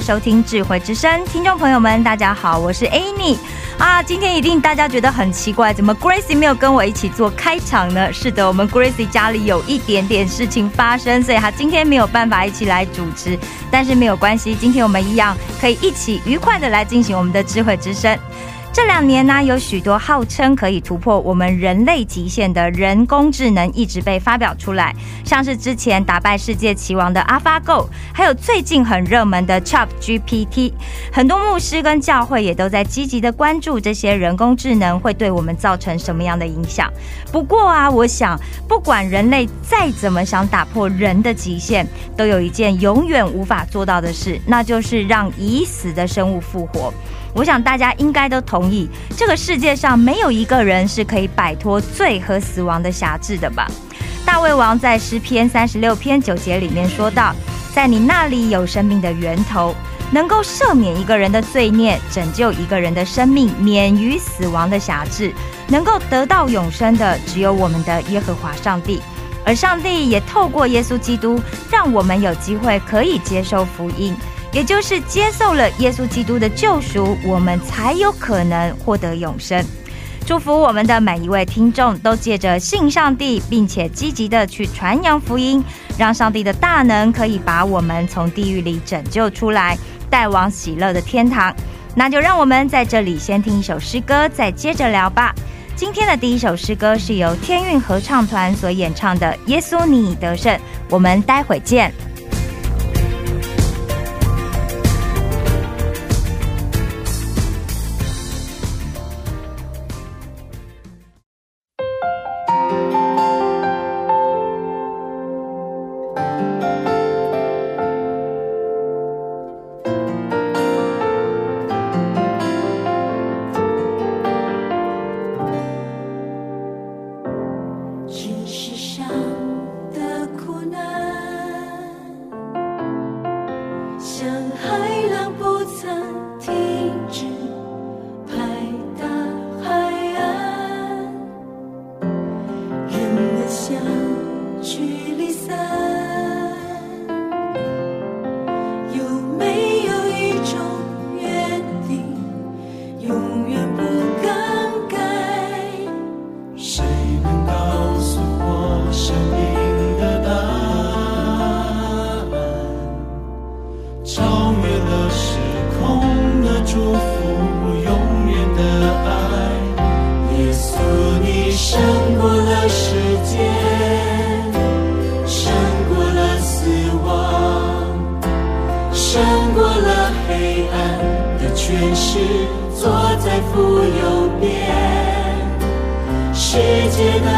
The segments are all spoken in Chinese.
收听智慧之声，听众朋友们，大家好，我是 Annie 啊。今天一定大家觉得很奇怪，怎么 Gracie 没有跟我一起做开场呢？是的，我们 Gracie 家里有一点点事情发生，所以她今天没有办法一起来主持。但是没有关系，今天我们一样可以一起愉快的来进行我们的智慧之声。这两年呢，有许多号称可以突破我们人类极限的人工智能一直被发表出来，像是之前打败世界棋王的 AlphaGo，还有最近很热门的 Chat GPT。很多牧师跟教会也都在积极的关注这些人工智能会对我们造成什么样的影响。不过啊，我想不管人类再怎么想打破人的极限，都有一件永远无法做到的事，那就是让已死的生物复活。我想大家应该都同意，这个世界上没有一个人是可以摆脱罪和死亡的辖制的吧？大卫王在诗篇三十六篇九节里面说到，在你那里有生命的源头，能够赦免一个人的罪孽，拯救一个人的生命，免于死亡的辖制，能够得到永生的，只有我们的耶和华上帝。而上帝也透过耶稣基督，让我们有机会可以接受福音。也就是接受了耶稣基督的救赎，我们才有可能获得永生。祝福我们的每一位听众都借着信上帝，并且积极的去传扬福音，让上帝的大能可以把我们从地狱里拯救出来，带往喜乐的天堂。那就让我们在这里先听一首诗歌，再接着聊吧。今天的第一首诗歌是由天韵合唱团所演唱的《耶稣你得胜》，我们待会见。天使，坐在父右边。世界的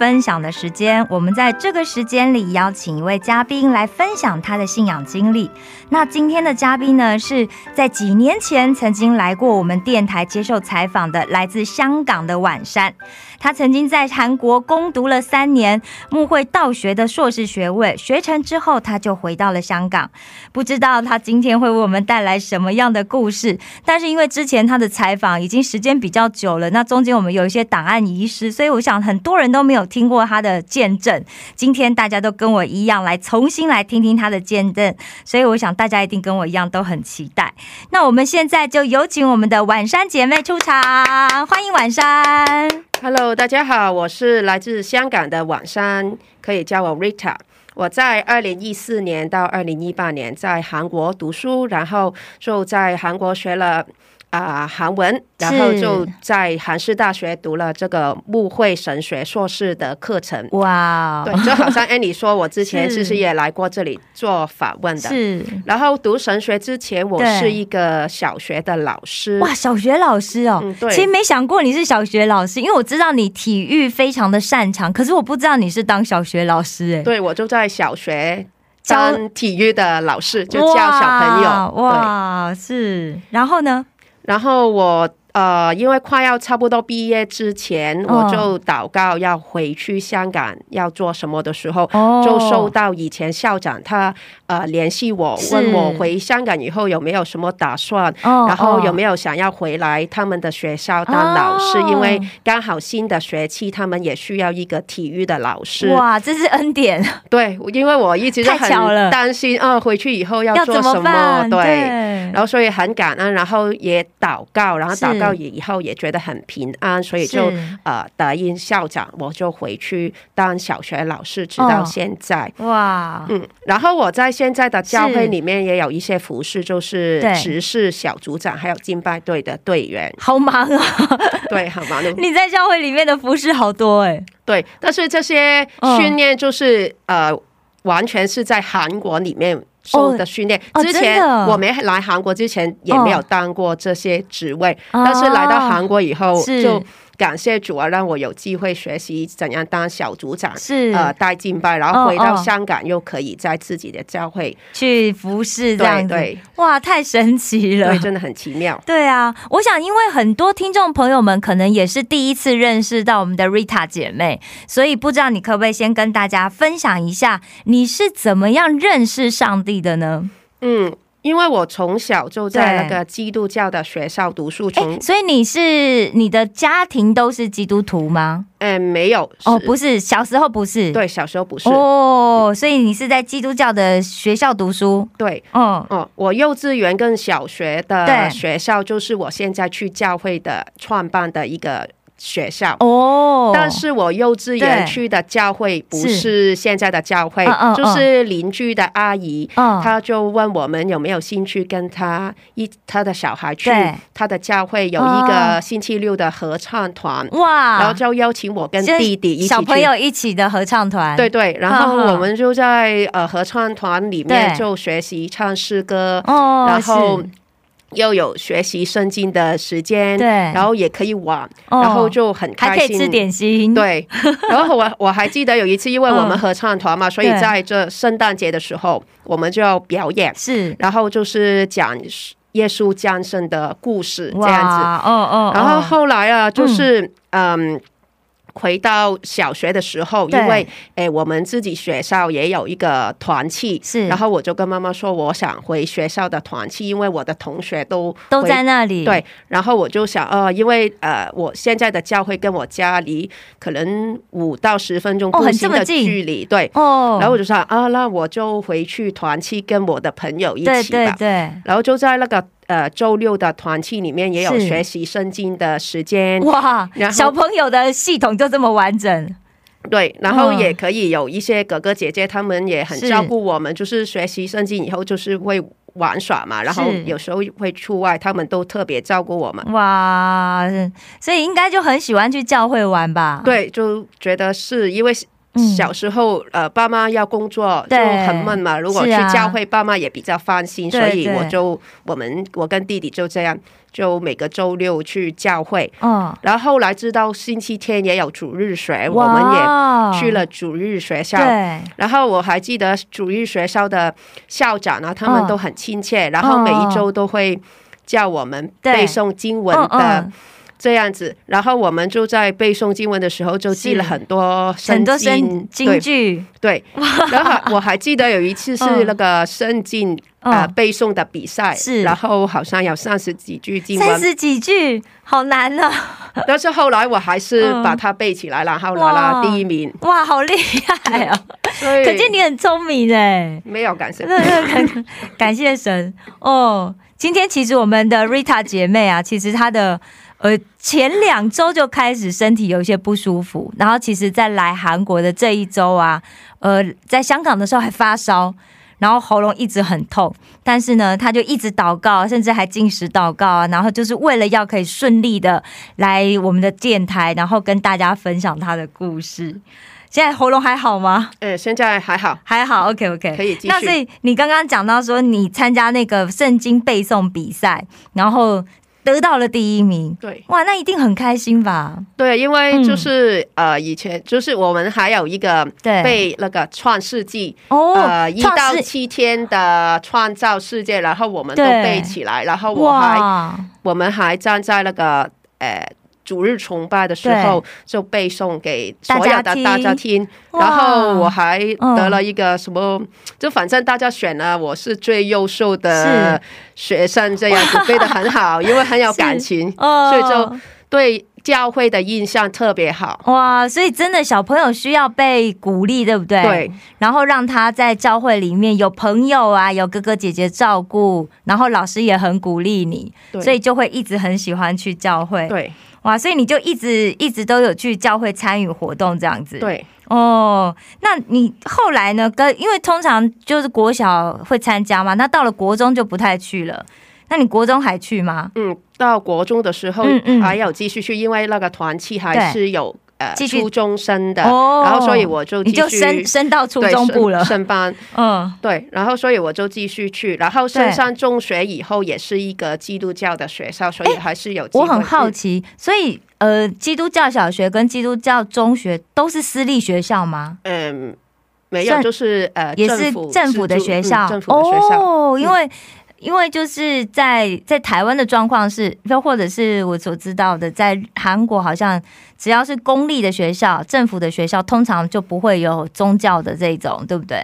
分享的时间，我们在这个时间里邀请一位嘉宾来分享他的信仰经历。那今天的嘉宾呢，是在几年前曾经来过我们电台接受采访的，来自香港的晚山。他曾经在韩国攻读了三年慕会道学的硕士学位，学成之后他就回到了香港。不知道他今天会为我们带来什么样的故事，但是因为之前他的采访已经时间比较久了，那中间我们有一些档案遗失，所以我想很多人都没有听过他的见证。今天大家都跟我一样来重新来听听他的见证，所以我想大家一定跟我一样都很期待。那我们现在就有请我们的晚山姐妹出场，欢迎晚山。Hello，大家好，我是来自香港的晚珊，可以叫我 Rita。我在二零一四年到二零一八年在韩国读书，然后就在韩国学了啊、韩文，然后就在韩式大学读了这个慕会神学硕士的课程。哇，对，就好像 Annie 说，我之前其实也来过这里做访问的。是然后读神学之前，我是一个小学的老师。哇，小学老师哦，嗯对其实没想过你是小学老师，因为我知道你体育非常的擅长，可是我不知道你是当小学老师哎，对，我就在小学教当体育的老师，就教小朋友。哇，哇，是，然后呢？然后我呃，因为快要差不多毕业之前，哦我就祷告要回去香港要做什么的时候，哦。就收到以前校长他呃联系我，问我回香港以后有没有什么打算。哦然后有没有？想要回来他们的学校当老师？哦因为刚好新的学期他们也需要一个体育的老师。哇，这是恩典，对，因为我一直就太巧了很担心，啊，回去以后要做什么办？对，对然后所以很感恩，然后也祷告，然后祷告也以后也觉得很平安，所以就呃答应校长，我就回去当小学老师，直到哦现在。哇，嗯，然后我在现在的教是会里面也有一些服饰，就是对执事小组长，还有敬拜队的队员，好忙啊！对，很忙碌。你在教会里面的服饰好多哎，对，但是这些嗯训练就是、呃，完全是在韩国里面受的训练。哦之前我没来韩国之前也没有当过这些职位，哦但是来到韩国以后就。感谢主啊，让我有机会学习怎样当小组长，是呃带敬拜，然后回到香港又可以在自己的教会，去服侍这样子，对对哇，太神奇了对，。真的很奇妙。对啊，我想因为很多听众朋友们可能也是第一次认识到我们的 Rita 姐妹，所以不知道你可不可以先跟大家分享一下，你是怎么样认识上帝的呢？嗯，因为我从小就在那个基督教的学校读书，所以你是你的家庭都是基督徒吗？呃没有哦，不是，小时候不是。。对，小时候不是，哦，所以你是在基督教的学校读书。对。嗯，哦，我幼稚园跟小学的学校就是我现在去教会的创办的一个学校。哦，但是我幼稚园对。去的教会不是是。现在的教会就是邻居的阿姨，嗯，她就问我们有没有兴趣跟她一她的小孩去对。她的教会有一哦个星期六的合唱团，哇，然后就邀请我跟弟弟一起。小朋友一起的合唱团，对对，然后我们就在呃合唱团里面就学习唱诗歌，哦，然后是又有学习圣经的时间，对然后也可以玩，哦然后就很开心。还可以吃点心，，对，然后我我还记得有一次，因为我们嗯合唱团嘛，所以在这圣诞节的时候，我们就要表演，是然后就是讲耶稣降生的故事这，样子。哦哦，然后哦后来啊，就是嗯。回到小学的时候，因为诶我们自己学校也有一个团契，是。然后我就跟妈妈说，我想回学校的团契，因为我的同学都都在那里，对，然后我就想，呃，因为呃，我现在的教会跟我家离可能五到十分钟步行的距离，对。哦，然后我就想啊，那我就回去团契跟我的朋友一起吧。对对，然后就在那个呃周六的团契里面也有学习圣经的时间，哇然，后小朋友的系统就这么完整，对，然后嗯。也可以有一些哥哥姐姐，他们也很照顾我们，就是学习圣经以后就是会玩耍嘛，然后有时候会出外，他们都特别照顾我们。哇，所以应该就很喜欢去教会玩吧？，对，就觉得是因为嗯小时候、呃，爸妈要工作就很闷嘛。如果去教会，爸妈也比较放心，对所以我就我们我跟弟弟就这样，就每个周六去教会。嗯，然后后来知道星期天也有主日学，我们也也去了主日学校。对，然后我还记得主日学校的校长啊，他嗯们都很亲切，然后每一周都会叫我们背诵经文嗯的。嗯这样子，然后我们就在背诵经文的时候就记了很多很多圣神经京剧，对对，然后还我还记得有一次是嗯那个圣经啊呃背诵的比赛，是然后好像有三十几句经文，三十几句，好难啊！但是后来我还是嗯把它背起来，然后拿哇了第一名，哇，好厉害哦！所以可见你很聪明哎。没有感谢。感谢神哦！今天其实我们的 Rita 姐妹啊，其实她的呃前两周就开始身体有一些不舒服，然后其实在来韩国的这一周啊，呃，在香港的时候还发烧。然后喉咙一直很痛，但是呢，他就一直祷告，甚至还进食祷告啊，然后就是为了要可以顺利的来我们的电台，然后跟大家分享他的故事。现在喉咙还好吗？呃，现在还好，还好，OK OK，可以继续那所以你刚刚讲到说，你参加那个圣经背诵比赛，然后得到了第一名，对。哇，那一定很开心吧？对，因为嗯就是、呃，以前就是我们还有一个对。背那个创世纪。哦，呃，一到七天的创造世界，然后我们都对。背起来，然后我还，我们还站在那个呃主日崇拜的时候，就背诵给所有的大家听。然后我还嗯得了一个什么，就反正大家选了我是最优秀的学生，这样子背的很好，因为很有感 情，哦所以就对教会的印象特别好。哇，所以真的小朋友需要被鼓励，对不对？对。然后让他在教会里面有朋友啊，有哥哥姐姐照顾，然后老师也很鼓励你，所以就会一直很喜欢去教会。对哇，所以你就一直一直都有去教会参与活动这样子。对，哦，那你后来呢？跟因为通常就是国小会参加嘛，那到了国中就不太去了。那你国中还去吗？嗯，到国中的时候还有继续去，因为那个团契还是有呃初中生的，哦然后所以我就你就升升到初中部了升。升班。嗯，对，然后所以我就继续去，然后升上中学以后也是一个基督教的学校，所以还是有会。我很好嗯，奇，所以呃，基督教小学跟基督教中学都是私立学校吗？嗯，没有，就是呃，也是政府的学校，嗯政府的学校。哦，因嗯为。因为就是在在台湾的状况是，又或者是我所知道的，在韩国好像只要是公立的学校、政府的学校，通常就不会有宗教的这种，对不对？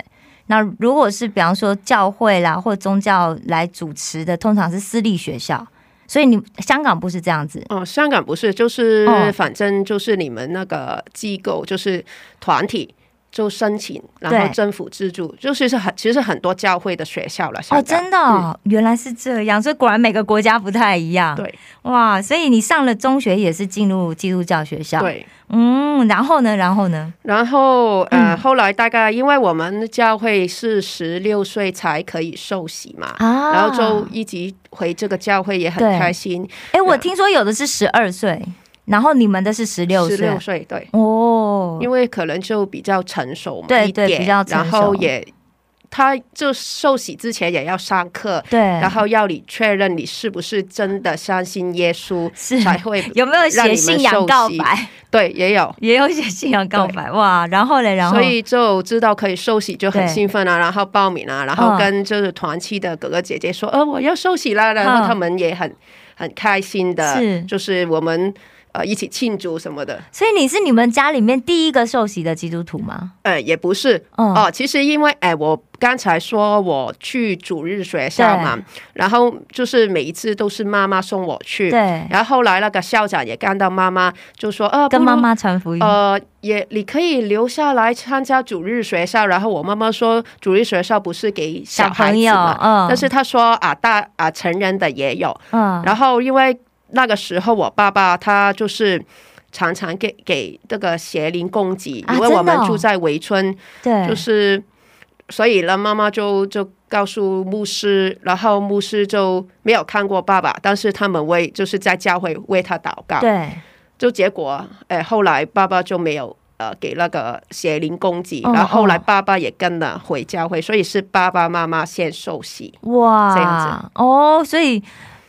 那如果是比方说教会啦或宗教来主持的，通常是私立学校。所以你香港不是这样子哦，香港不是，就是、哦反正就是你们那个机构就是团体就申请，然后政府资助，就是是很其实很多教会的学校了。哦，真的、哦？原来是这样，所以果然每个国家不太一样。对。哇，所以你上了中学也是进入基督教学校，，对，嗯，然后呢，然后呢？然后呃，嗯。后来大概因为我们教会是十六岁才可以受洗嘛，啊。然后就一直回这个教会也很开心。哎，我听说有的是十二岁，然后你们的是十六岁十六，岁。对，哦，因为可能就比较成熟嘛，对一点对比较成然熟后也。他就受洗之前也要上课，对，然后要你确认你是不是真的相信耶稣，是。才会 有没有写信仰告白？对也有，也有写信仰告白，哇，然后嘞，然后。所以就知道可以受洗就很对兴奋啊，然后报名啊，然后嗯。跟就是团契的哥哥姐姐说，呃，我要受洗啦，然嗯后他们也很很开心的，是就是我们呃一起庆祝什么的，所以你是你们家里面第一个受洗的基督徒吗？呃，也不是哦哦，其实因为哎，我刚才说我去主日学校嘛，然后就是每一次都是妈妈送我去，对，然后后来那个校长也看到妈妈，就说呃，跟妈妈传福音。呃，也你可以留下来参加主日学校。然后我妈妈说，主日学校不是给小孩子小朋友嘛，嗯但是她说啊，大啊成人的也有。嗯，然后因为那个时候我爸爸他就是。常常给给这个邪灵供给，啊因为我们住在围村，对，就是所以呢，妈妈就就告诉牧师，然后牧师就没有看过爸爸，但是他们为就是在教会为他祷告，对，就结果，哎，后来爸爸就没有呃给那个邪灵供给，哦然后后来哦。爸爸也跟了回教会，所以是爸爸妈妈先受洗。哇，这样子。哦，所以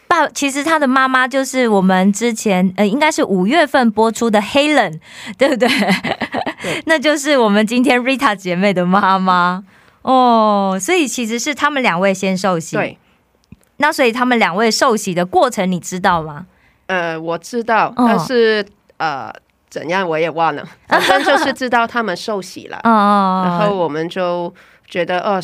爸其实他的妈妈就是我们之前呃，应该是五月份播出的 Helen，对不对？那就是我们今天 Rita 姐妹的妈妈哦，所以其实是他们两位先受洗。，对，那所以他们两位受洗的过程你知道吗？呃，我知道，哦但是呃怎样我也忘了，反正就是知道他们受洗了，哦，然后我们就觉得哦。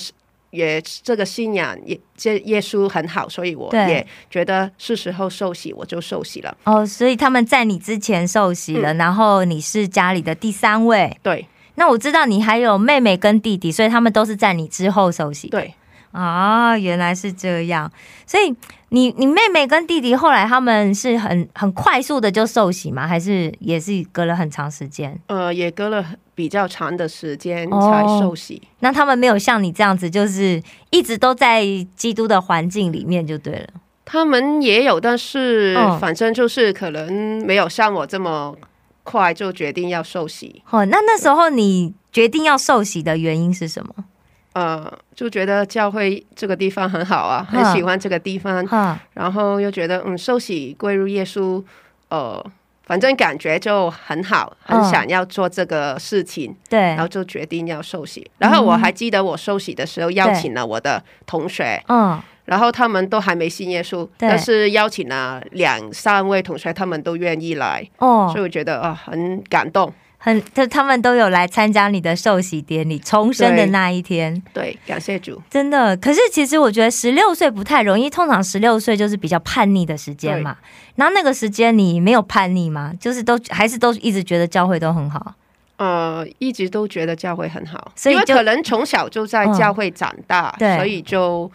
是也这个信仰也这耶稣很好，所以我也觉得是时候受洗，我就受洗了。哦，所以他们在你之前受洗了，然后你是家里的第三位。对那我知道你还有妹妹跟弟弟，所以他们都是在你之后受洗。对，啊，原来是这样。所以你你妹妹跟弟弟后来他们是很很快速的就受洗吗？还是也是隔了很长时间？呃，也隔了比较长的时间哦才受洗。那他们没有像你这样子，就是一直都在基督的环境里面就对了。他们也有，但是嗯反正就是可能没有像我这么快就决定要受洗。哦，那那时候你决定要受洗的原因是什么？呃，就觉得教会这个地方很好啊，嗯很喜欢这个地方，哈，然后又觉得嗯，受洗归入耶稣，呃，反正感觉就很好，很嗯想要做这个事情，对然后就决定要受洗。然后我还记得我受洗的时候邀请了我的同学，嗯，然后他们都还没信耶稣，对但是邀请了两三位同学，他们都愿意来，哦所以，我觉得啊、很感动。很，他他们都有来参加你的受洗典礼，重生的那一天。对，感谢主。真的，可是其实我觉得十六岁不太容易，通常十六岁就是比较叛逆的时间嘛。然后那个时间你没有叛逆吗？就是都还是都一直觉得教会都很好。呃，一直都觉得教会很好，所以因为可能从小就在教会长大，嗯对所以就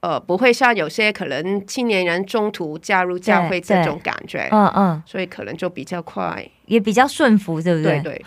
呃不会像有些可能青年人中途加入教会这种感觉，嗯嗯，所以可能就比较快。也比较顺服，对不对？对对，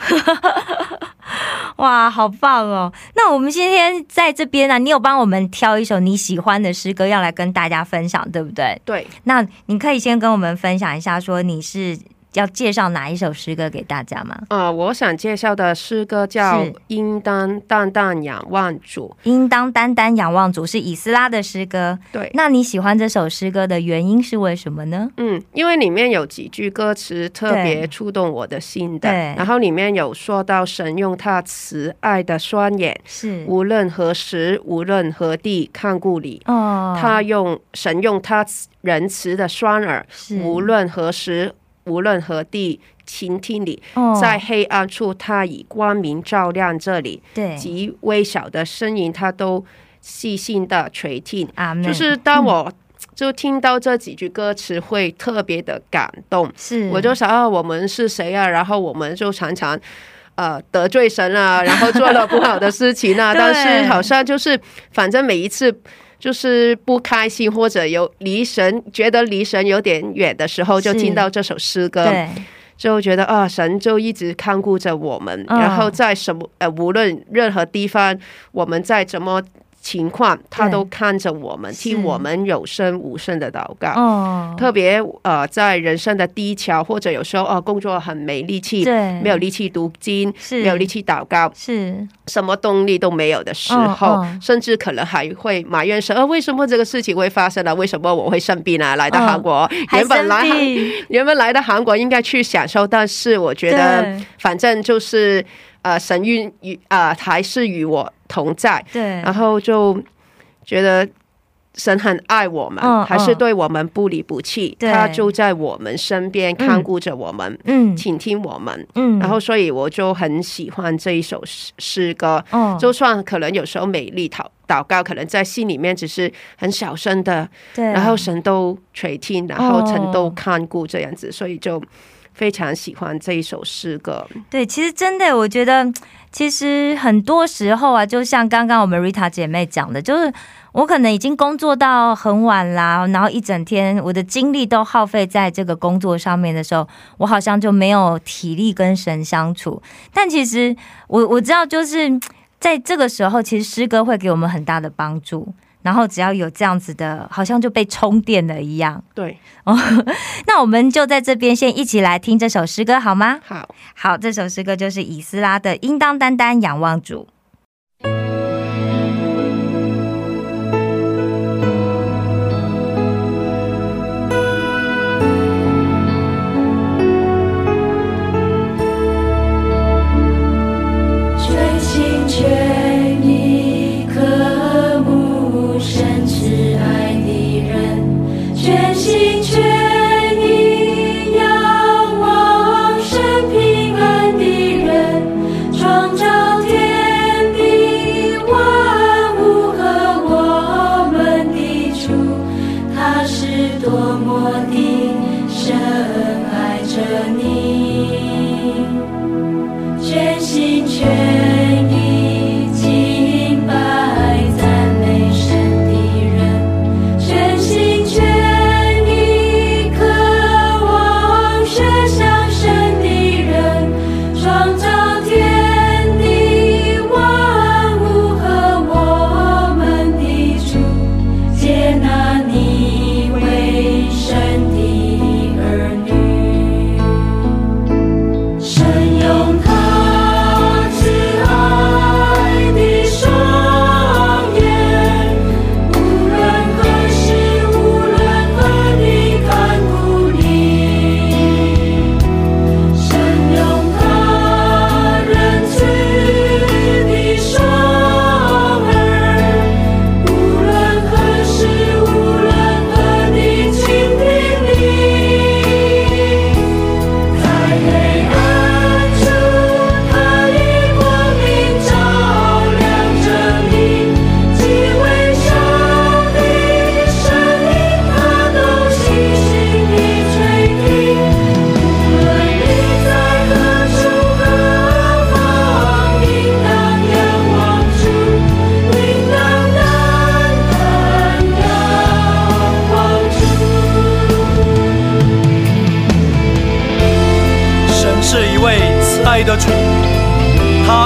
哇，好棒哦！那我们今天在这边呢、你有帮我们挑一首你喜欢的诗歌要来跟大家分享，对不对？对，那你可以先跟我们分享一下，说你是要介绍哪一首诗歌给大家吗？呃，我想介绍的诗歌叫《应当淡淡仰望主应当单单仰望主是以斯拉的诗歌。对那你喜欢这首诗歌的原因是为什么呢？》。嗯，因为里面有几句歌词特别触动我的心的，对然后里面有说到神用他慈爱的双眼，是无论何时，无论何地看顾你。哦，他用神用他仁慈的双耳，是无论何时，无论何地倾听你，哦在黑暗处他以光明照亮这里，对，极微小的声音他都细心的垂听。就是当我就听到这几句歌词，会特别的感动。是我就想啊，我们是谁啊？然后我们就常常。呃，得罪神啊，然后做了不好的事情啊，但是好像就是，反正每一次就是不开心或者有离神，觉得离神有点远的时候，就听到这首诗歌，对。就觉得啊，神就一直看顾着我们，嗯。然后在什么呃，无论任何地方，我们在怎么情况，他都看着我们，是。听我们有声无声的祷告。哦，特别呃，在人生的低潮，或者有时候哦、工作很没力气，对。没有力气读经，是。没有力气祷告，是。什么动力都没有的时候，甚至可能还会埋怨神，呃，为什么这个事情会发生呢？为什么我会生病啊？来到嗯韩国，还原本来韩原本来到韩国应该去享受，但是我觉得反正就是呃，神与与啊、还是与我同在，对，然后就觉得。神很爱我们，嗯还是嗯对我们不离不弃，对。他就在我们身边看顾着我们，嗯。倾听我们。嗯，然后，所以我就很喜欢这一首诗诗歌。哦，就算可能有时候美丽祷祷告，可能在心里面只是很小声的，对。啊，然后神都垂听，然后神都哦。看顾这样子，所以就非常喜欢这一首诗歌。对，其实真的，我觉得其实很多时候啊，就像刚刚我们 Rita 姐妹讲的，就是我可能已经工作到很晚啦，然后一整天我的精力都耗费在这个工作上面的时候，我好像就没有体力跟神相处。但其实我我知道，就是在这个时候，其实诗歌会给我们很大的帮助。然后只要有这样子的，好像就被充电了一样。对，哦 那我们就在这边先一起来听这首诗歌好吗？好，好，这首诗歌就是以斯拉的《应当单单仰望主》。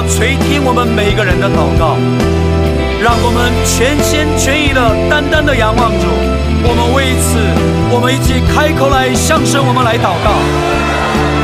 垂听我们每个人的祷告，让我们全心全意的、单单的仰望主。我们为此，我们一起开口来向神，我们来祷告。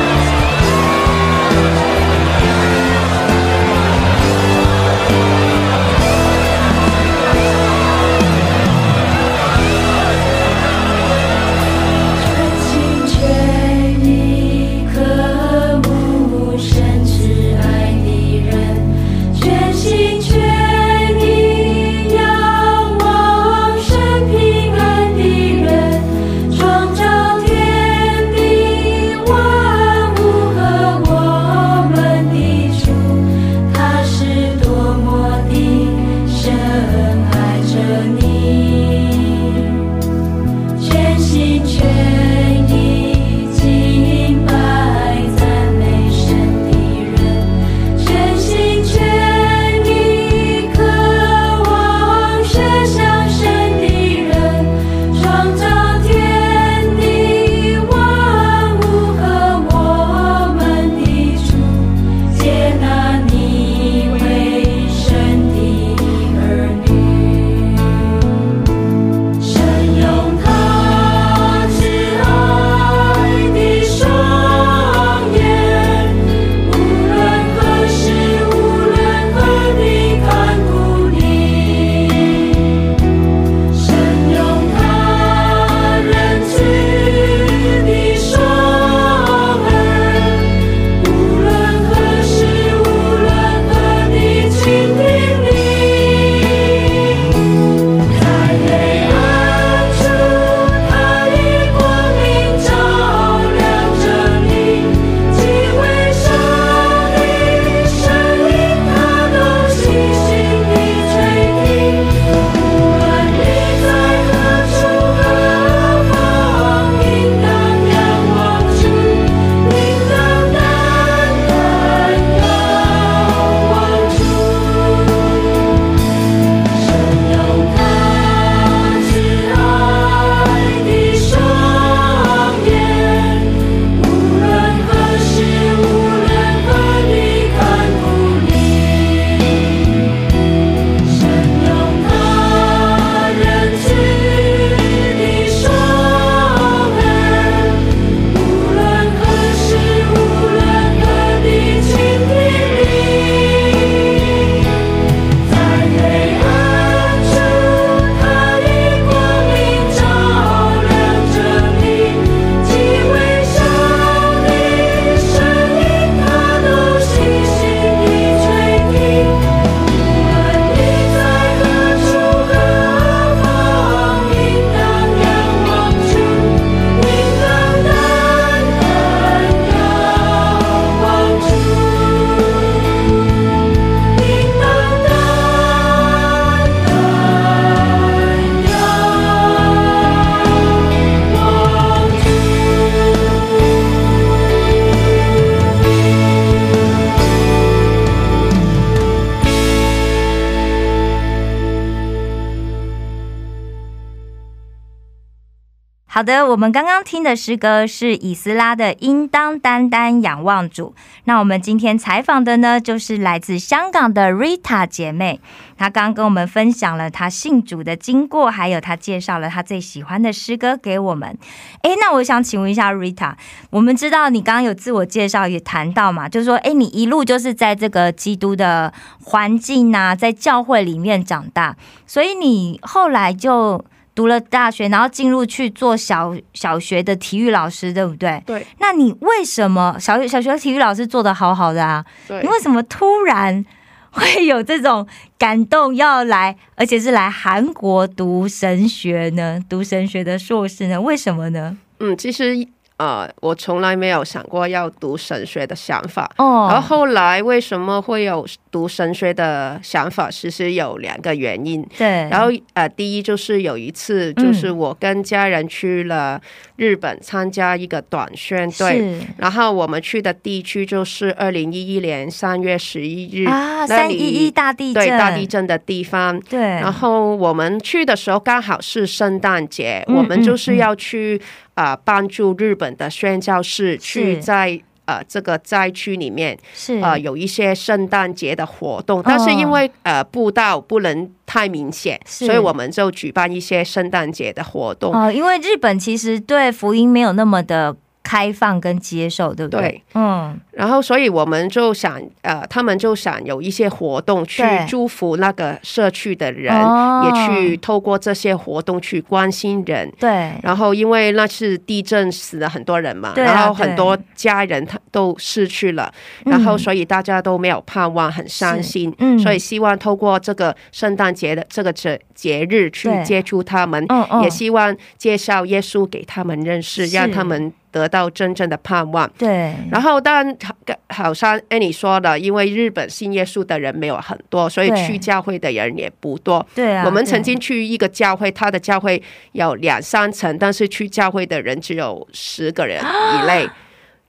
好的，我们刚刚听的诗歌是以斯拉的《应当单单仰望主》。那我们今天采访的呢，就是来自香港的 Rita 姐妹。她刚刚跟我们分享了她信主的经过，还有她介绍了她最喜欢的诗歌给我们。诶，那我想请问一下 Rita，我们知道你刚刚有自我介绍，也谈到嘛，就是说，诶，你一路就是在这个基督的环境啊，在教会里面长大，所以你后来就。读了大学，然后进入去做小小学的体育老师，对不对？对。那你为什么小学小学体育老师做的好好的啊？对你为什么突然会有这种感动，要来，而且是来韩国读神学呢？读神学的硕士呢？为什么呢？嗯，其实呃，我从来没有想过要读神学的想法。哦然后后来为什么会有读神学的想法？其实有两个原因。对，然后呃，第一就是有一次，就是我跟家人去了日本参加一个短宣队，是然后我们去的地区就是二零一一年三月十一日啊，三一一大地震，对大地震的地方。对，然后我们去的时候刚好是圣诞节，嗯我们就是要去啊、呃帮助日本的宣教士去在呃这个灾区里面是。呃有一些圣诞节的活动，但是因为呃步道不能太明显，是。所以我们就举办一些圣诞节的活动。哦，因为日本其实对福音没有那么的开放跟接受，对不对？对，嗯，然后，所以我们就想，呃，他们就想有一些活动去祝福那个社区的人，哦。也去透过这些活动去关心人。对，然后，因为那次地震死了很多人嘛，对啊然后很多家人他都失去了，嗯。然后所以大家都没有盼望，很伤心。嗯。所以希望透过这个圣诞节的这个节节日去接触他们，嗯嗯。也希望介绍耶稣给他们认识，让他们得到真正的盼望。对，然后，当然，好好像 Annie 说的，因为日本信耶稣的人没有很多，所以去教会的人也不多。对啊，我们曾经去一个教会，他的教会有两三层，但是去教会的人只有十个人 以内。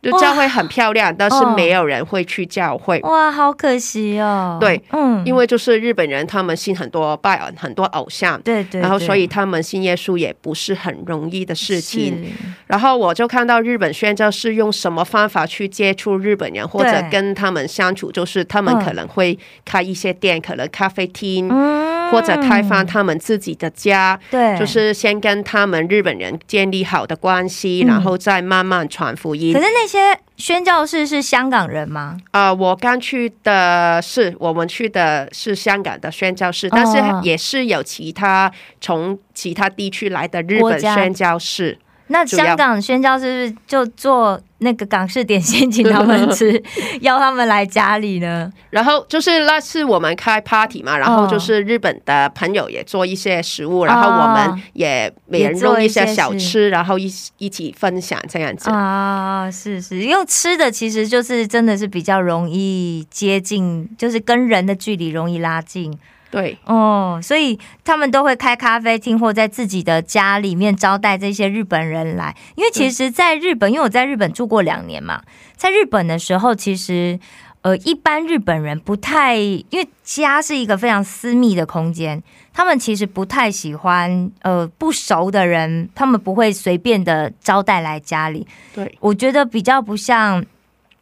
就教会很漂亮，但是没有人会去教会。哇，好可惜哦。对，嗯，因为就是日本人，他们信很多拜很多偶像，对对，对。然后所以他们信耶稣也不是很容易的事情。然后我就看到日本宣教是用什么方法去接触日本人，或者跟他们相处，就是他们嗯。可能会开一些店，可能咖啡厅，嗯或者开放他们自己的家。对，就是先跟他们日本人建立好的关系，嗯然后再慢慢传福音可。是那些宣教士是香港人吗？啊、我刚去的是我们去的是香港的宣教士，但是哦也是有其他从其他地区来的日本宣教士。那香港宣教是不是就做那个港式点心请他们吃，邀他们来家里呢？然后就是那次我们开 party 嘛，然后就是日本的朋友也做一些食物，然后我们也每人弄一些小吃，然后一一起分享这样子。啊，是是，因为吃的其实就是真的是比较容易接近，就是跟人的距离容易拉近对，哦，所以他们都会开咖啡厅或在自己的家里面招待这些日本人来。因为其实，在日本，因为我在日本住过两年嘛，在日本的时候，其实呃，一般日本人不太，因为家是一个非常私密的空间，他们其实不太喜欢呃不熟的人，他们不会随便的招待来家里。对，我觉得比较不像，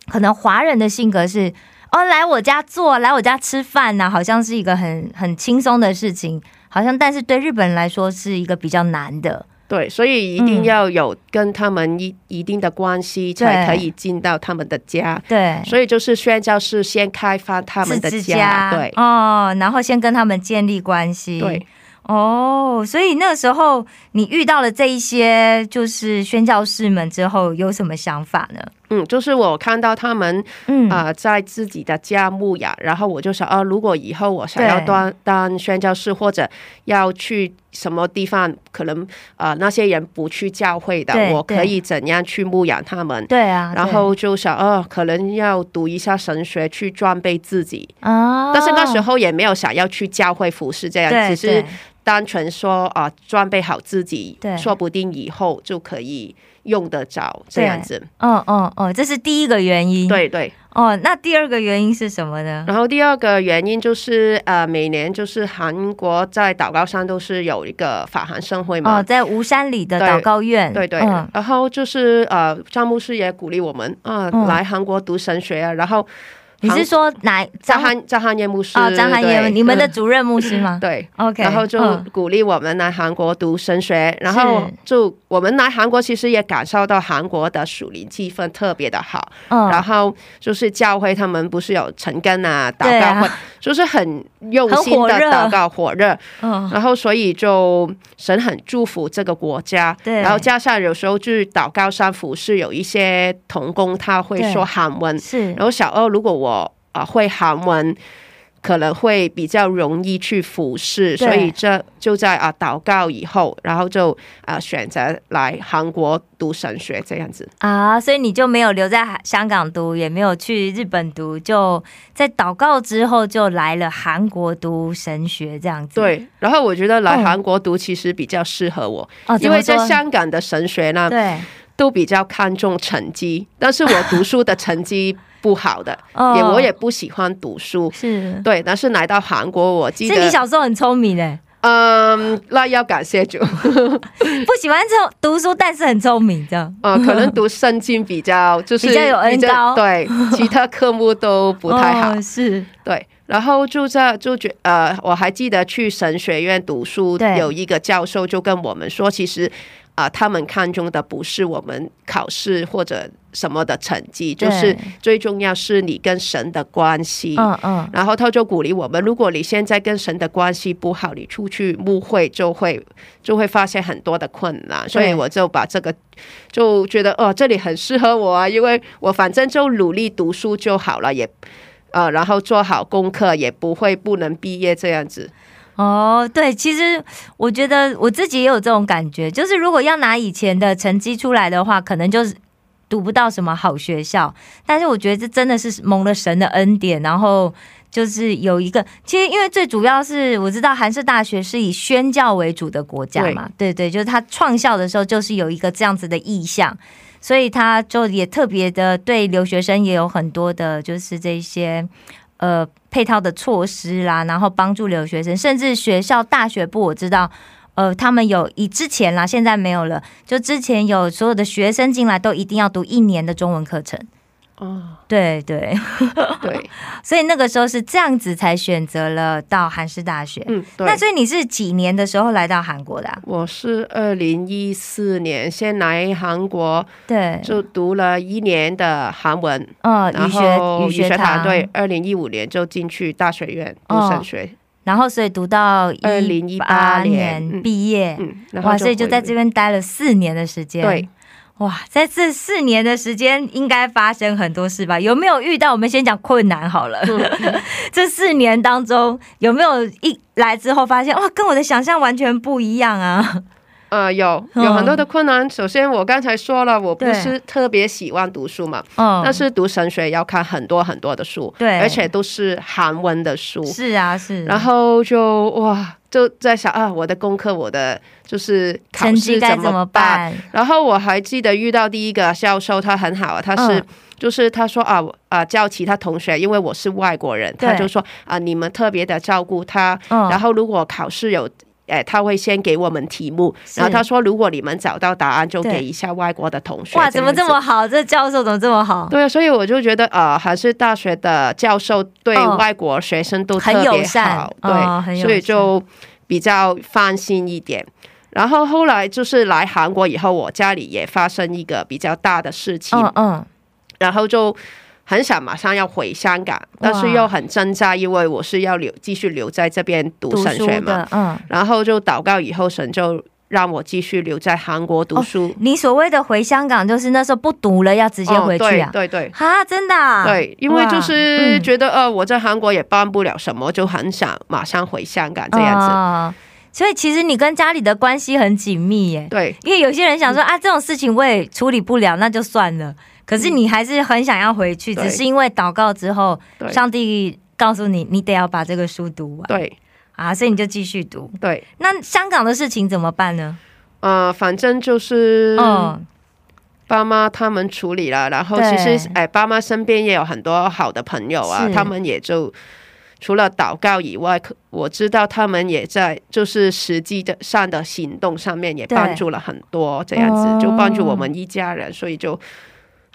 可能华人的性格是哦，来我家做，来我家吃饭呐、好像是一个很很轻松的事情，好像但是对日本人来说是一个比较难的。对，所以一定要有跟他们一一定的关系，才可以进到他们的家。对，所以就是宣教是先开发他们的家，对哦，然后先跟他们建立关系，对。哦，所以那个时候你遇到了这一些就是宣教士们之后，有什么想法呢？嗯，就是我看到他们嗯。啊、呃在自己的家牧养，然后我就想，啊，如果以后我想要当当宣教士，或者要去什么地方，可能啊、呃那些人不去教会的，我可以怎样去牧养他们？对啊，然后就想，哦，可能要读一下神学去装备自己，对啊，但是那时候也没有想要去教会服侍这样，只是单纯说啊，装备好自己对，说不定以后就可以用得着这样子。嗯嗯嗯，这是第一个原因。，对对，哦，那第二个原因是什么呢？然后第二个原因就是呃，每年就是韩国在祷告山都是有一个法韩盛会嘛。哦，在吴山里的祷告院。对对，嗯然后就是呃，张牧师也鼓励我们啊、嗯来韩国读神学啊。然后你是说哪张？翰张翰叶牧师哦，张涵对。业你们的嗯主任牧师吗？对，，OK，然后就嗯。鼓励我们来韩国读神学，然后就我们来韩国其实也感受到韩国的属灵气氛特别的好，嗯。然后就是教会他们不是有晨更啊、祷告会，就是很用心的祷告火热，嗯。然后所以就神很祝福这个国家，对。然后加上有时候就是祷告山服饰有一些童工他会说韩文，是。然后小二如果我啊、呃会韩文。可能会比较容易去服侍，所以这就在啊祷告以后，然后就啊选择来韩国读神学这样子。啊，所以你就没有留在香港读，也没有去日本读，就在祷告之后就来了韩国读神学这样子。，对，然后我觉得来嗯韩国读其实比较适合我，哦，因为在香港的神学呢，对，都比较看重成绩，但是我读书的成绩不好的，哦也我也不喜欢读书。是。对，但是来到韩国，我记是你，小时候很聪明诶，嗯，那要感谢主，不喜欢这种读书，但是很聪明这样。呃，可能读圣经比较就是比较有恩高对，其他科目都不太好。哦是对，然后就在就觉呃，我还记得去神学院读书，有一个教授就跟我们说，其实啊、他们看中的不是我们考试或者什么的成绩，就是最重要是你跟神的关系。嗯嗯，然后他就鼓励我们，如果你现在跟神的关系不好，你出去误会就会就会发现很多的困难，所以我就把这个就觉得哦，这里很适合我啊，因为我反正就努力读书就好了，也呃，然后做好功课，也不会不能毕业这样子。哦，对，其实我觉得我自己也有这种感觉，就是如果要拿以前的成绩出来的话，可能就是读不到什么好学校。但是我觉得这真的是蒙了神的恩典，然后就是有一个，其实因为最主要是我知道韩式大学是以宣教为主的国家嘛，对对，就是他创校的时候就是有一个这样子的意向。所以他就也特别的对留学生也有很多的，就是这些呃配套的措施啦，然后帮助留学生，甚至学校大学部我知道。呃，他们有以之前啦，现在没有了。就之前有所有的学生进来都一定要读一年的中文课程。哦，对对，对，所以那个时候是这样子才选择了到韩式大学。嗯，对那。所以你是几年的时候来到韩国的、啊？我是二零一四年先来韩国，对，就读了一年的韩文，呃，然语学后语学堂堂，对，二零一五年就进去大学院读哦神学，然后所以读到二零一八年年毕业，嗯，然后哇，所以就在回这边待了四年的时间。对，哇，在这四年的时间应该发生很多事吧？有没有遇到？我们先讲困难好了。嗯 这四年当中有没有一来之后发现哇，跟我的想象完全不一样啊？呃，有嗯有很多的困难。首先，我刚才说了，我不是特别喜欢读书嘛，嗯，但是读神学要看很多很多的书，对而且都是韩文的书。是啊是，然后就哇，就在想啊，我的功课，我的就是考试怎么办？然后我还记得遇到第一个教授，他很好啊，他是、嗯就是他说啊啊叫其他同学，因为我是外国人，他就说啊你们特别的照顾他，嗯然后如果考试有。哎，他会先给我们题目，然后他说，如果你们找到答案，就给一下外国的同学。哇，怎么这么好？这教授怎么这么好？对啊？所以我就觉得，呃，还是大学的教授对嗯外国学生都特很友别善好，哦很对，友所以就比较放心一点。然后后来就是来韩国以后，我家里也发生一个比较大的事情，嗯嗯，然后就很想马上要回香港，但是又很挣扎，因为我是要留继续留在这边读神学嘛。嗯。然后就祷告以后，神就让我继续留在韩国读书。你所谓的回香港，就是那时候不读了，要直接回去啊？哦、对对对。哈，真的、啊？对，因为就是觉得、呃，我在韩国也帮不了什么，就很想马上回香港这样子。哦所以其实你跟家里的关系很紧密耶，对因为有些人想说、啊，这种事情我也处理不了，那就算了。可是你还是很想要回去，对。只是因为祷告之后，上帝告诉你，你得要把这个书读完。对。啊，所以你就继续读。对，那香港的事情怎么办呢？呃，反正就是、嗯，爸妈他们处理了，然后其实哎，爸妈身边也有很多好的朋友啊，他们也就除了祷告以外，可我知道他们也在就是实际的上的行动上面也帮助了很多，这样子、哦就帮助我们一家人，所以就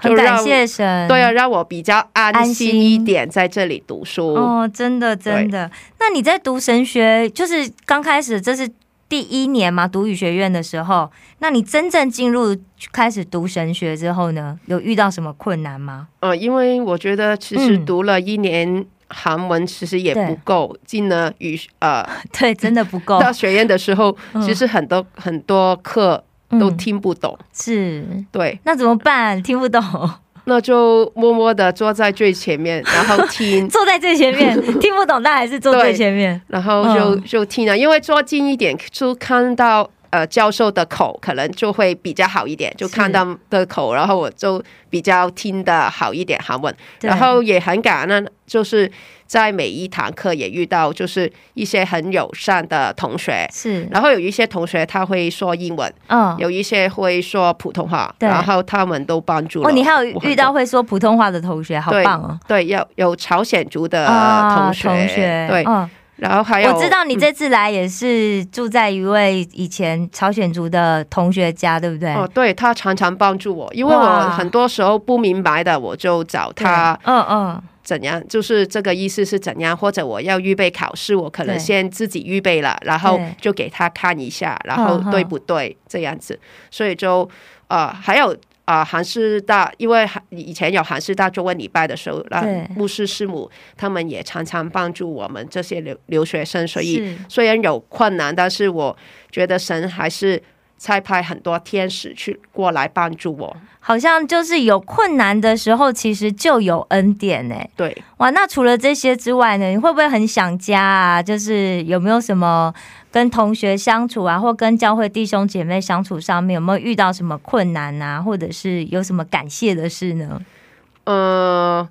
就让谢神。对啊，让我比较安安心心一点在这里读书。哦，真的真的。那你在读神学，就是刚开始这是第一年嘛，读语学院的时候，那你真正进入开始读神学之后呢，有遇到什么困难吗？呃，因为我觉得其实嗯读了一年韩文，其实也不够。进了语呃 对，真的不够，到学院的时候，嗯其实很多很多课都嗯听不懂。是。对，那怎么办？听不懂，那就默默的坐在最前面，然后听，坐在最前面，听不懂，但还是坐最前面。然后就、嗯就听了，因为坐近一点就看到。呃，教授的口可能就会比较好一点，就看到的口，然后我就比较听的好一点韩文。然后也很感恩，就是在每一堂课也遇到就是一些很友善的同学，是，然后有一些同学他会说英文，嗯，有一些会说普通话，对。然后他们都帮助了哦，你还有遇到会说普通话的同学，好棒哦！对，有有朝鲜族的啊同学，同学，对，嗯，然后还有我知道你嗯。这次来也是住在一位以前朝鲜族的同学家，对不对？哦，对他常常帮助我，因为我很多时候不明白的，我就找他嗯嗯，怎样，就是这个意思是怎样，或者我要预备考试，我可能先自己预备了，然后就给他看一下，然后对不对这样子，所以就呃还有。啊、韩师大，因为韩以前有韩师大中文礼拜的时候，那牧师师母他们也常常帮助我们这些留留学生，所以虽然有困难，但是我觉得神还是差派很多天使去过来帮助我。好像就是有困难的时候，其实就有恩典呢。对，哇，那除了这些之外呢，你会不会很想家啊？就是有没有什么跟同学相处啊，或跟教会弟兄姐妹相处上面，有没有遇到什么困难啊，或者是有什么感谢的事呢？呃，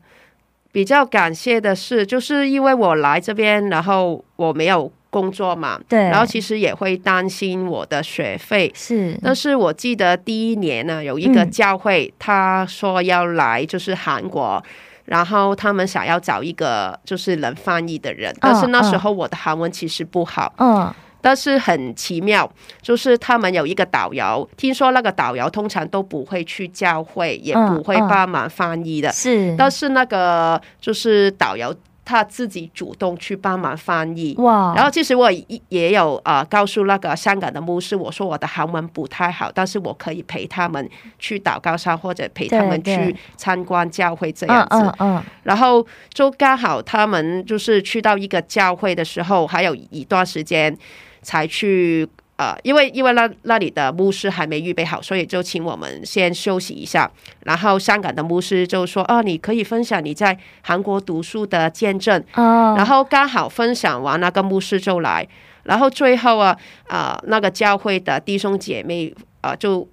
比较感谢的是，就是因为我来这边，然后我没有工作嘛，对，然后其实也会担心我的学费。是。但是我记得第一年呢，有一个嗯。教会，他说要来就是韩国，然后他们想要找一个就是能翻译的人，但是那时候我的韩文其实不好，嗯。但是很奇妙，就是他们有一个导游，听说那个导游通常都不会去教会，也嗯不会嗯。帮忙翻译的，是。但是那个就是导游他自己主动去帮忙翻译。哇，然后其实我也也有啊、呃告诉那个香港的牧师，我说我的韩文不太好，但是我可以陪他们去祷告上，或者陪他们去参观教会这嗯样子。嗯嗯，然后就刚好他们就是去到一个教会的时候，还有一段时间才去。呃，因为因为那那里的牧师还没预备好，所以就请我们先休息一下。然后香港的牧师就说：“啊，你可以分享你在韩国读书的见证。”哦，然后刚好分享完，那个牧师就来，然后最后啊，啊、那个教会的弟兄姐妹啊、就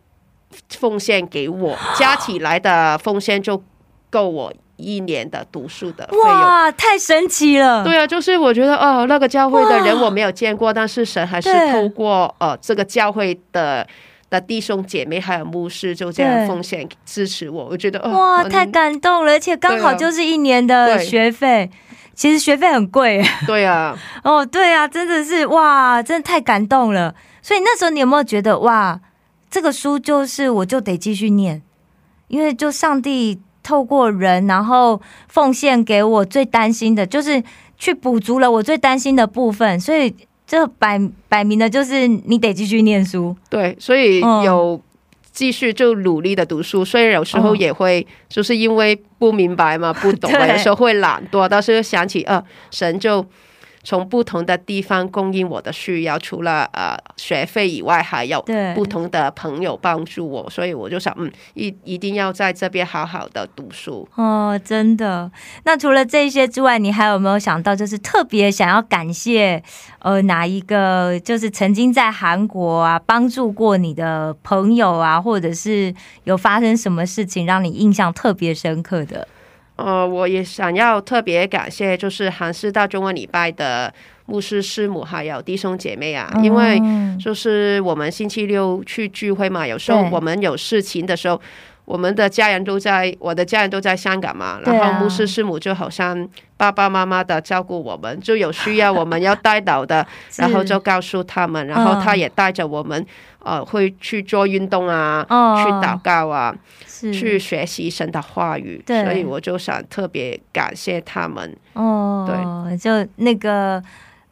奉献给我，加起来的奉献就够我一年的读书的费用。哇，太神奇了，对啊，就是我觉得哦，那个教会的人我没有见过，但是神还是对透过呃这个教会的的弟兄姐妹还有牧师就这样奉献支持我，我觉得哦，哇，太感动了，而且刚好就是一年的学费。其实学费很贵对啊，哦，对啊，真的是哇，真的太感动了。所以那时候你有没有觉得哇，这个书就是我就得继续念，因为就上帝透过人，然后奉献给我最担心的，就是去补足了我最担心的部分，所以这摆摆明的就是你得继续念书。对，所以嗯有继续就努力的读书，虽然有时候嗯也会就是因为不明白嘛、不懂嘛，有时候会懒惰，但是想起呃，神就从不同的地方供应我的需要，除了呃学费以外，还有对不同的朋友帮助我，所以我就想，嗯，一一定要在这边好好的读书。哦，真的。那除了这些之外，你还有没有想到，就是特别想要感谢呃哪一个，就是曾经在韩国啊帮助过你的朋友啊，或者是有发生什么事情让你印象特别深刻的？呃，我也想要特别感谢，就是韩师大中文礼拜的牧师师母还有弟兄姐妹啊，因为嗯就是我们星期六去聚会嘛，有时候我们有事情的时候，我们的家人都在，我的家人都在香港嘛，然后牧师师母就好像爸爸妈妈的照顾我们，就有需要我们要带导的，然后就告诉他们，然后他也带着我们，呃，会去做运动啊，哦。去祷告啊，去学习神的话语，所以我就想特别感谢他们。哦，对，就那个。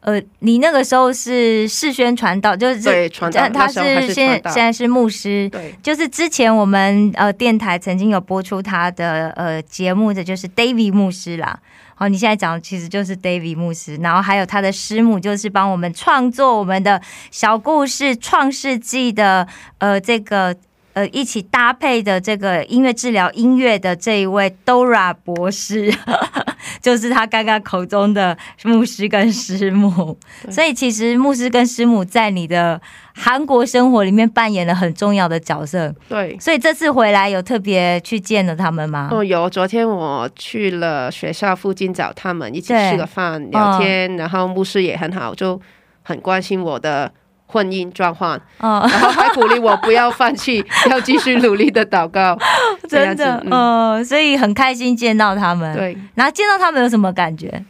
呃，你那个时候是世宣传道，就是对传道他是现现在是牧师，对，就是之前我们呃电台曾经有播出他的呃节目的，就是 David 牧师啦。好，你现在讲的其实就是 David 牧师，然后还有他的师母，就是帮我们创作我们的小故事《创世纪》的呃这个。呃，一起搭配的这个音乐治疗音乐的这一位 Dora 博士，就是他刚刚口中的牧师跟师母。所以其实牧师跟师母在你的韩国生活里面扮演了很重要的角色。对。所以这次回来有特别去见了他们吗？哦，有。昨天我去了学校附近找他们，一起吃个饭聊天，然后牧师也很好，就很关心我的婚姻状况，嗯，然后还鼓励我不要放弃，要继续努力的祷告。真的，嗯，呃，所以很开心见到他们。，对，然后见到他们有什么感觉？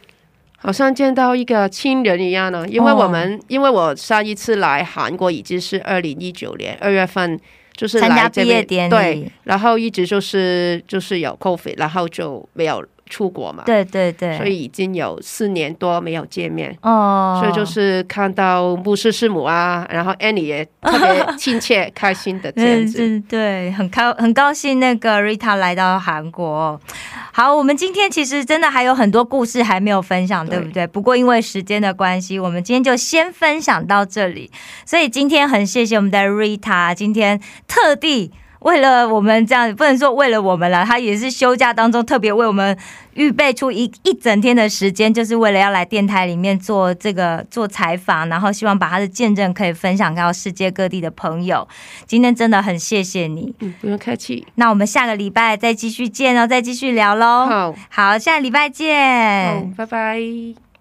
好像见到一个亲人一样呢。因为我们，因为我上一次来韩国已经是二零一九年二月份。就是参加毕业典礼对，然后一直就是就是有 COVID，然后就没有出国嘛，对对对，所以已经有四年多没有见面。哦，所以就是看到牧师师母啊，然后 Annie 也特别亲切、开心的这样 嗯，子。嗯，对，很高很高兴那个 Rita 来到韩国。好，我们今天其实真的还有很多故事还没有分享，对对不对？不过因为时间的关系，我们今天就先分享到这里。所以今天很谢谢我们的 Rita，今天特地。为了我们这样，不能说为了我们了，他也是休假当中特别为我们预备出一一整天的时间，就是为了要来电台里面做这个做采访，然后希望把他的见证可以分享到世界各地的朋友。今天真的很谢谢你，嗯，不用客气。那我们下个礼拜再继续见哦，再继续聊喽。好，好，下个礼拜好见。，拜拜。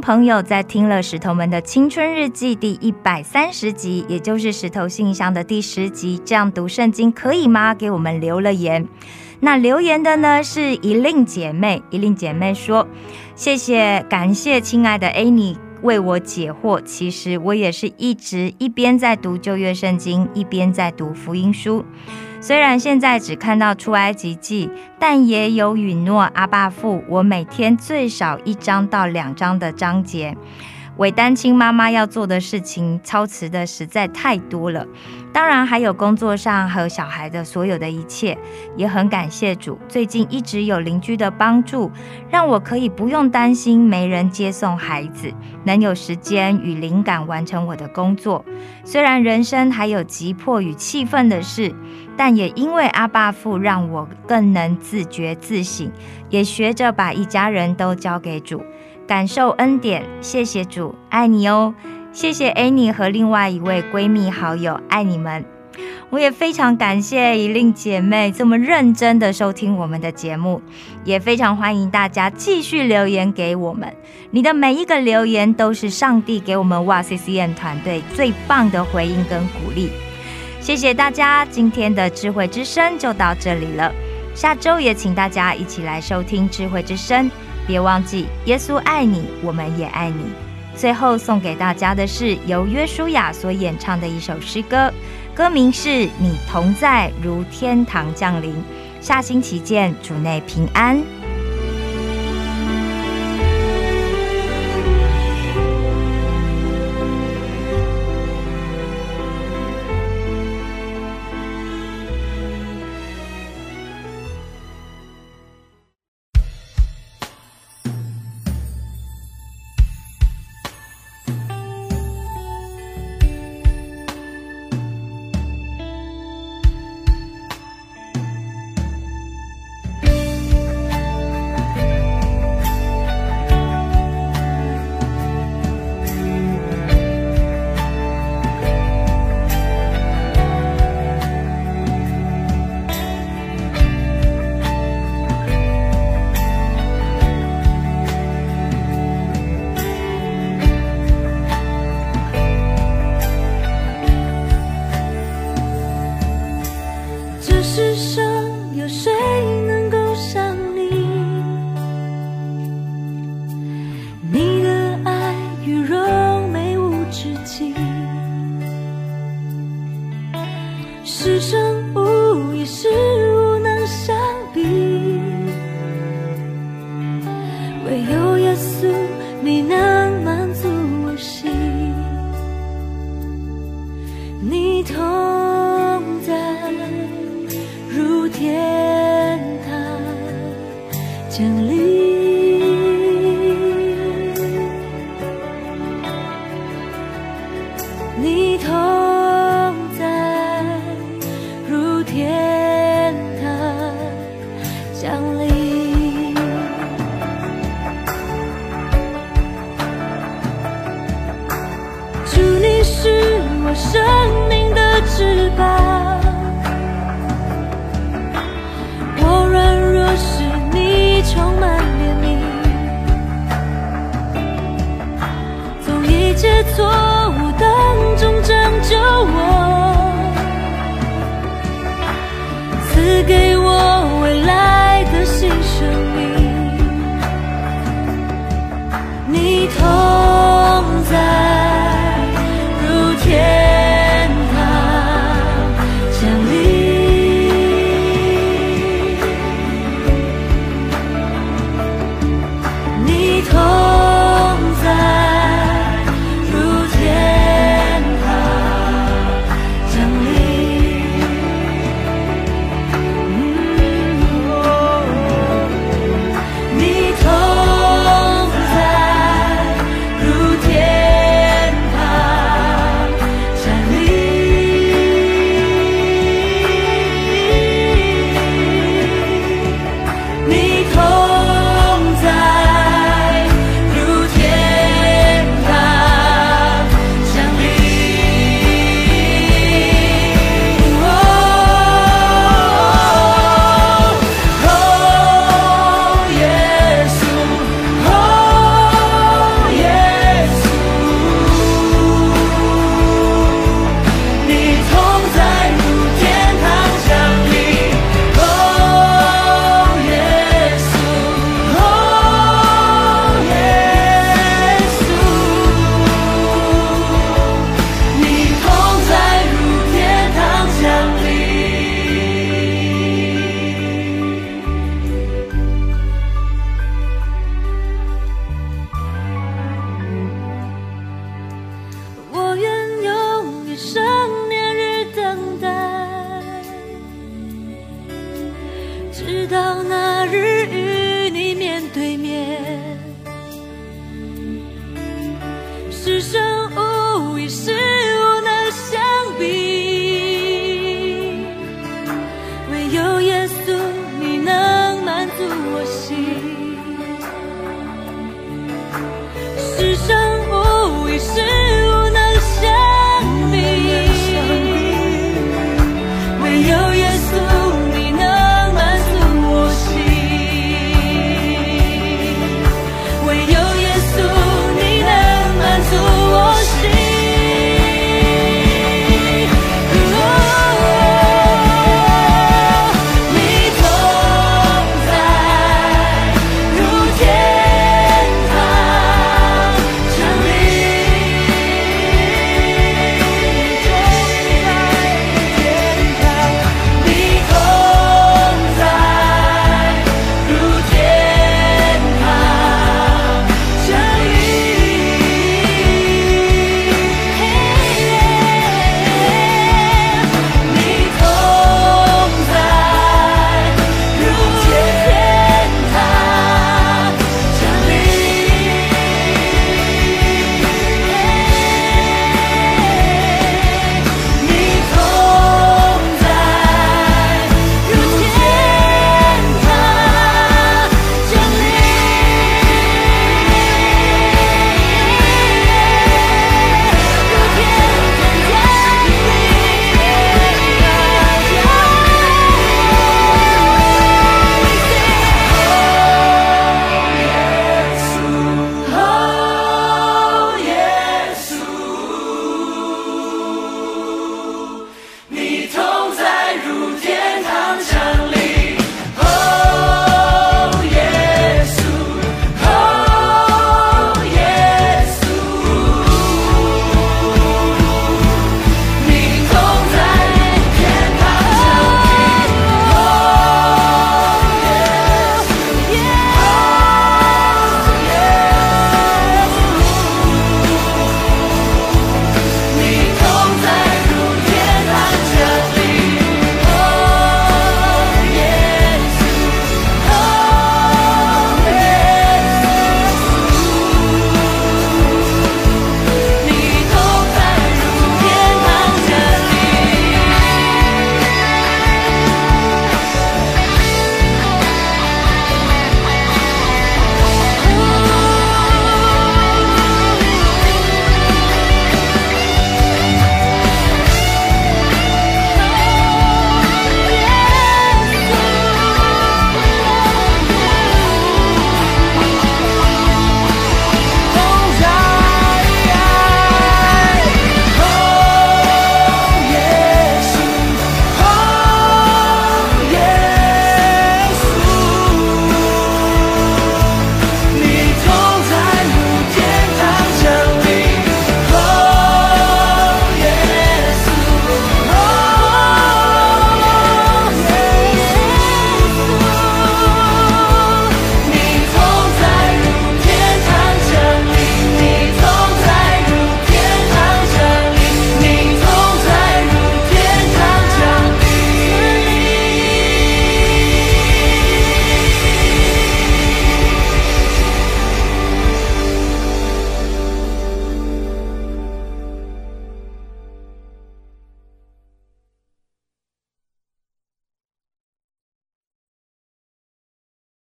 朋友在听了《石头们的青春日记》第一百三十集，也就是《石头信箱》的第十集，这样读圣经可以吗？给我们留了言。那留言的呢是一令姐妹，一令姐妹说：“谢谢，感谢亲爱的 Annie 为我解惑。其实我也是一直一边在读旧约圣经，一边在读福音书。”虽然现在只看到出埃及记，但也有允诺阿爸父，我每天最少一章到两章的章节。为单亲妈妈要做的事情，操持的实在太多了。当然还有工作上和小孩的所有的一切，也很感谢主。最近一直有邻居的帮助，让我可以不用担心没人接送孩子，能有时间与灵感完成我的工作。虽然人生还有急迫与气愤的事，但也因为阿爸父让我更能自觉自省，也学着把一家人都交给主。感受恩典，谢谢主，爱你哦！谢谢 Annie 和另外一位闺蜜好友，爱你们！我也非常感谢一令姐妹这么认真的收听我们的节目，也非常欢迎大家继续留言给我们。你的每一个留言都是上帝给我们哇 C C N 团队最棒的回应跟鼓励。谢谢大家，今天的智慧之声就到这里了。下周也请大家一起来收听智慧之声。别忘记，耶稣爱你，我们也爱你。最后送给大家的是由约书亚所演唱的一首诗歌，歌名是《你同在如天堂降临》。下星期见，主内平安。see.